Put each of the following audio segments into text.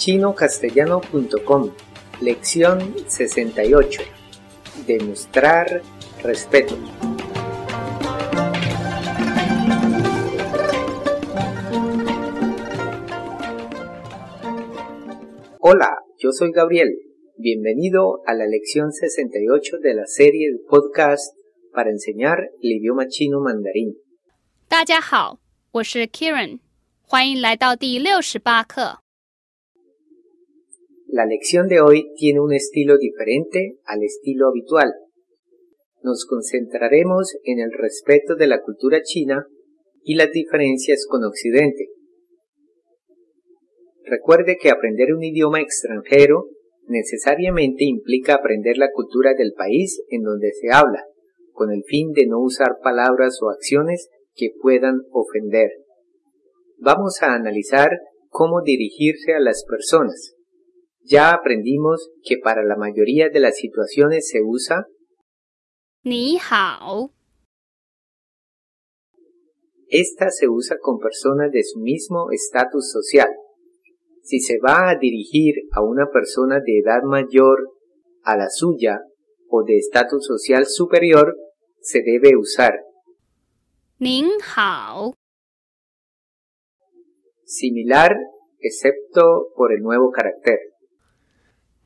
chinocastellano.com Lección 68 Demostrar respeto Hola, yo soy Gabriel. Bienvenido a la lección 68 de la serie de podcast para enseñar el idioma chino mandarín. 大家好，我是 Kieran，欢迎来到第六十八课。 La lección de hoy tiene un estilo diferente al estilo habitual. Nos concentraremos en el respeto de la cultura china y las diferencias con Occidente. Recuerde que aprender un idioma extranjero necesariamente implica aprender la cultura del país en donde se habla, con el fin de no usar palabras o acciones que puedan ofender. Vamos a analizar cómo dirigirse a las personas. Ya aprendimos que para la mayoría de las situaciones se usa 你好， Esta se usa con personas de su mismo estatus social. Si se va a dirigir a una persona de edad mayor a la suya o de estatus social superior, se debe usar 您好， similar excepto por el nuevo carácter.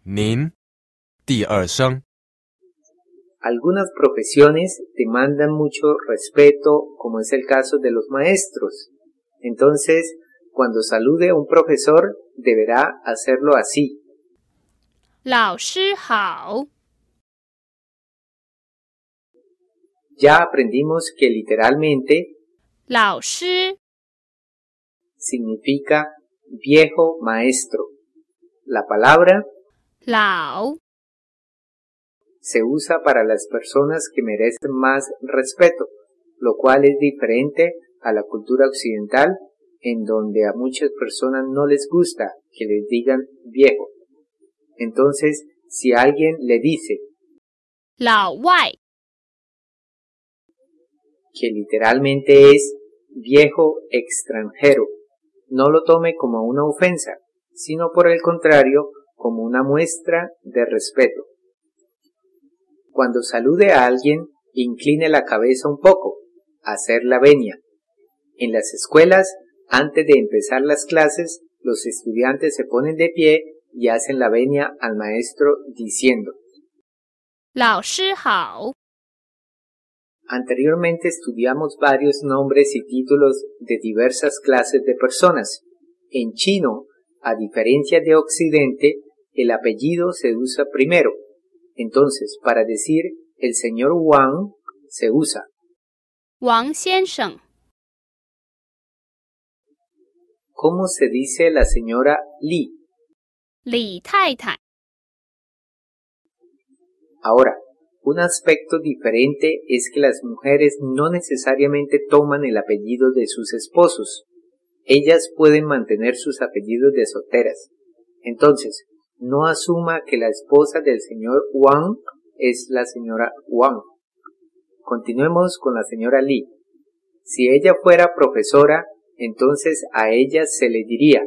您，第二声， Algunas profesiones demandan mucho respeto, como es el caso de los maestros. Entonces, cuando salude a un profesor, deberá hacerlo así. 老师好， Ya aprendimos que literalmente 老师， significa viejo maestro. La palabra Lao. Se usa para las personas que merecen más respeto, lo cual es diferente a la cultura occidental, en donde a muchas personas no les gusta que les digan viejo. Entonces, si alguien le dice Lao Wai, que literalmente es viejo extranjero, no lo tome como una ofensa, sino por el contrario, como una muestra de respeto. Cuando salude a alguien, incline la cabeza un poco, hacer la venia. En las escuelas, antes de empezar las clases, los estudiantes se ponen de pie y hacen la venia al maestro diciendo: Lao. Anteriormente estudiamos varios nombres y títulos de diversas clases de personas. En chino, a diferencia de Occidente, el apellido se usa primero. Entonces, para decir el señor Wang, se usa Wang Xiansheng. ¿Cómo se dice la señora Li? Li Tai Tai. Ahora, un aspecto diferente es que las mujeres no necesariamente toman el apellido de sus esposos. Ellas pueden mantener sus apellidos de solteras. Entonces, no asuma que la esposa del señor Wang es la señora Wang. Continuemos con la señora Li. Si ella fuera profesora, entonces a ella se le diría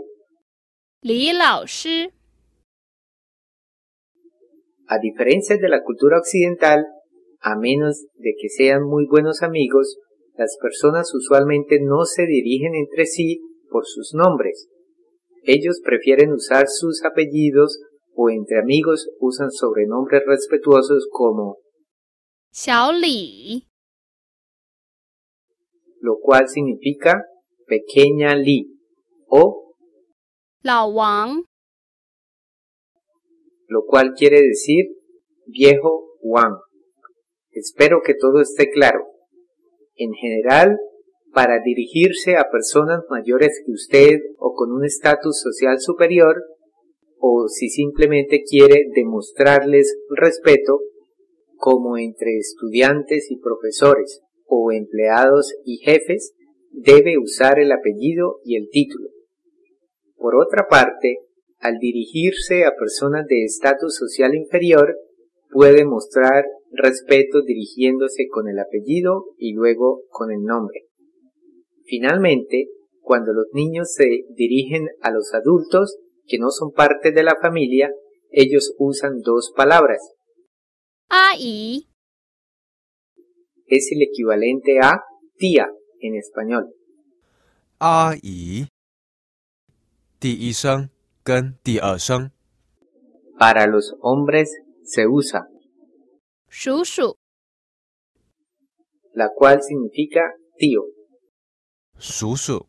Li Lao Shi. A diferencia de la cultura occidental, a menos de que sean muy buenos amigos, las personas usualmente no se dirigen entre sí por sus nombres. Ellos prefieren usar sus apellidos o entre amigos usan sobrenombres respetuosos como Xiao Li, lo cual significa pequeña Li o Lao Wang, lo cual quiere decir viejo Wang. Espero que todo esté claro. En general, para dirigirse a personas mayores que usted o con un estatus social superior, o si simplemente quiere demostrarles respeto, como entre estudiantes y profesores, o empleados y jefes, debe usar el apellido y el título. Por otra parte, al dirigirse a personas de estatus social inferior, puede mostrar respeto dirigiéndose con el apellido y luego con el nombre. Finalmente, cuando los niños se dirigen a los adultos, que no son parte de la familia, ellos usan dos palabras. Ai es el equivalente a tía en español. Ai. Para los hombres se usa Shushu. la cual significa tío. Shushu.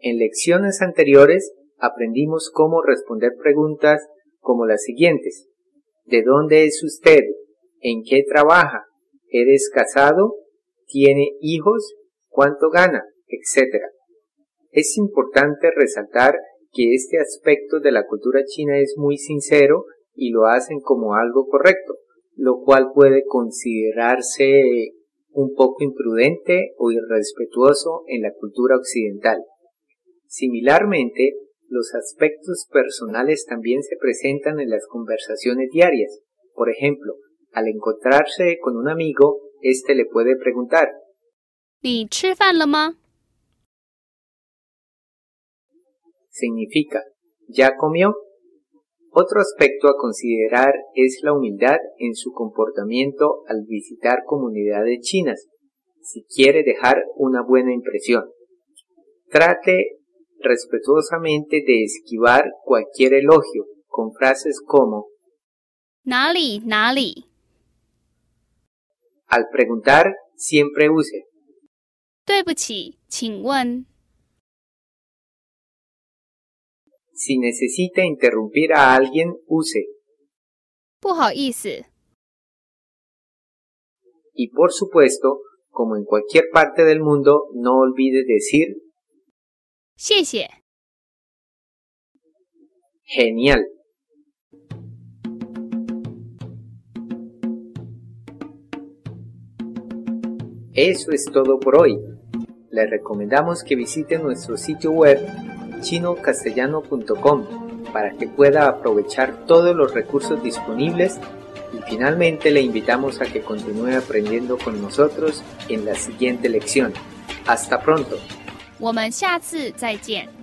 En lecciones anteriores aprendimos cómo responder preguntas como las siguientes. ¿De dónde es usted? ¿En qué trabaja? ¿Eres casado? ¿Tiene hijos? ¿Cuánto gana? Etcétera. Es importante resaltar que este aspecto de la cultura china es muy sincero y lo hacen como algo correcto, lo cual puede considerarse un poco imprudente o irrespetuoso en la cultura occidental. Similarmente, los aspectos personales también se presentan en las conversaciones diarias. Por ejemplo, al encontrarse con un amigo, éste le puede preguntar Significa, ¿ya comió? Otro aspecto a considerar es la humildad en su comportamiento al visitar comunidades chinas, si quiere dejar una buena impresión. Trate respetuosamente de esquivar cualquier elogio con frases como 哪里哪里？ al preguntar siempre use 对不起，请问 si necesita interrumpir a alguien use 不好意思， y por supuesto como en cualquier parte del mundo no olvide decir 谢谢。genial Eso es todo por hoy. Les recomendamos que visiten nuestro sitio web chinocastellano.com para que pueda aprovechar todos los recursos disponibles y finalmente le invitamos a que continúe aprendiendo con nosotros en la siguiente lección. Hasta pronto. 我们下次再见。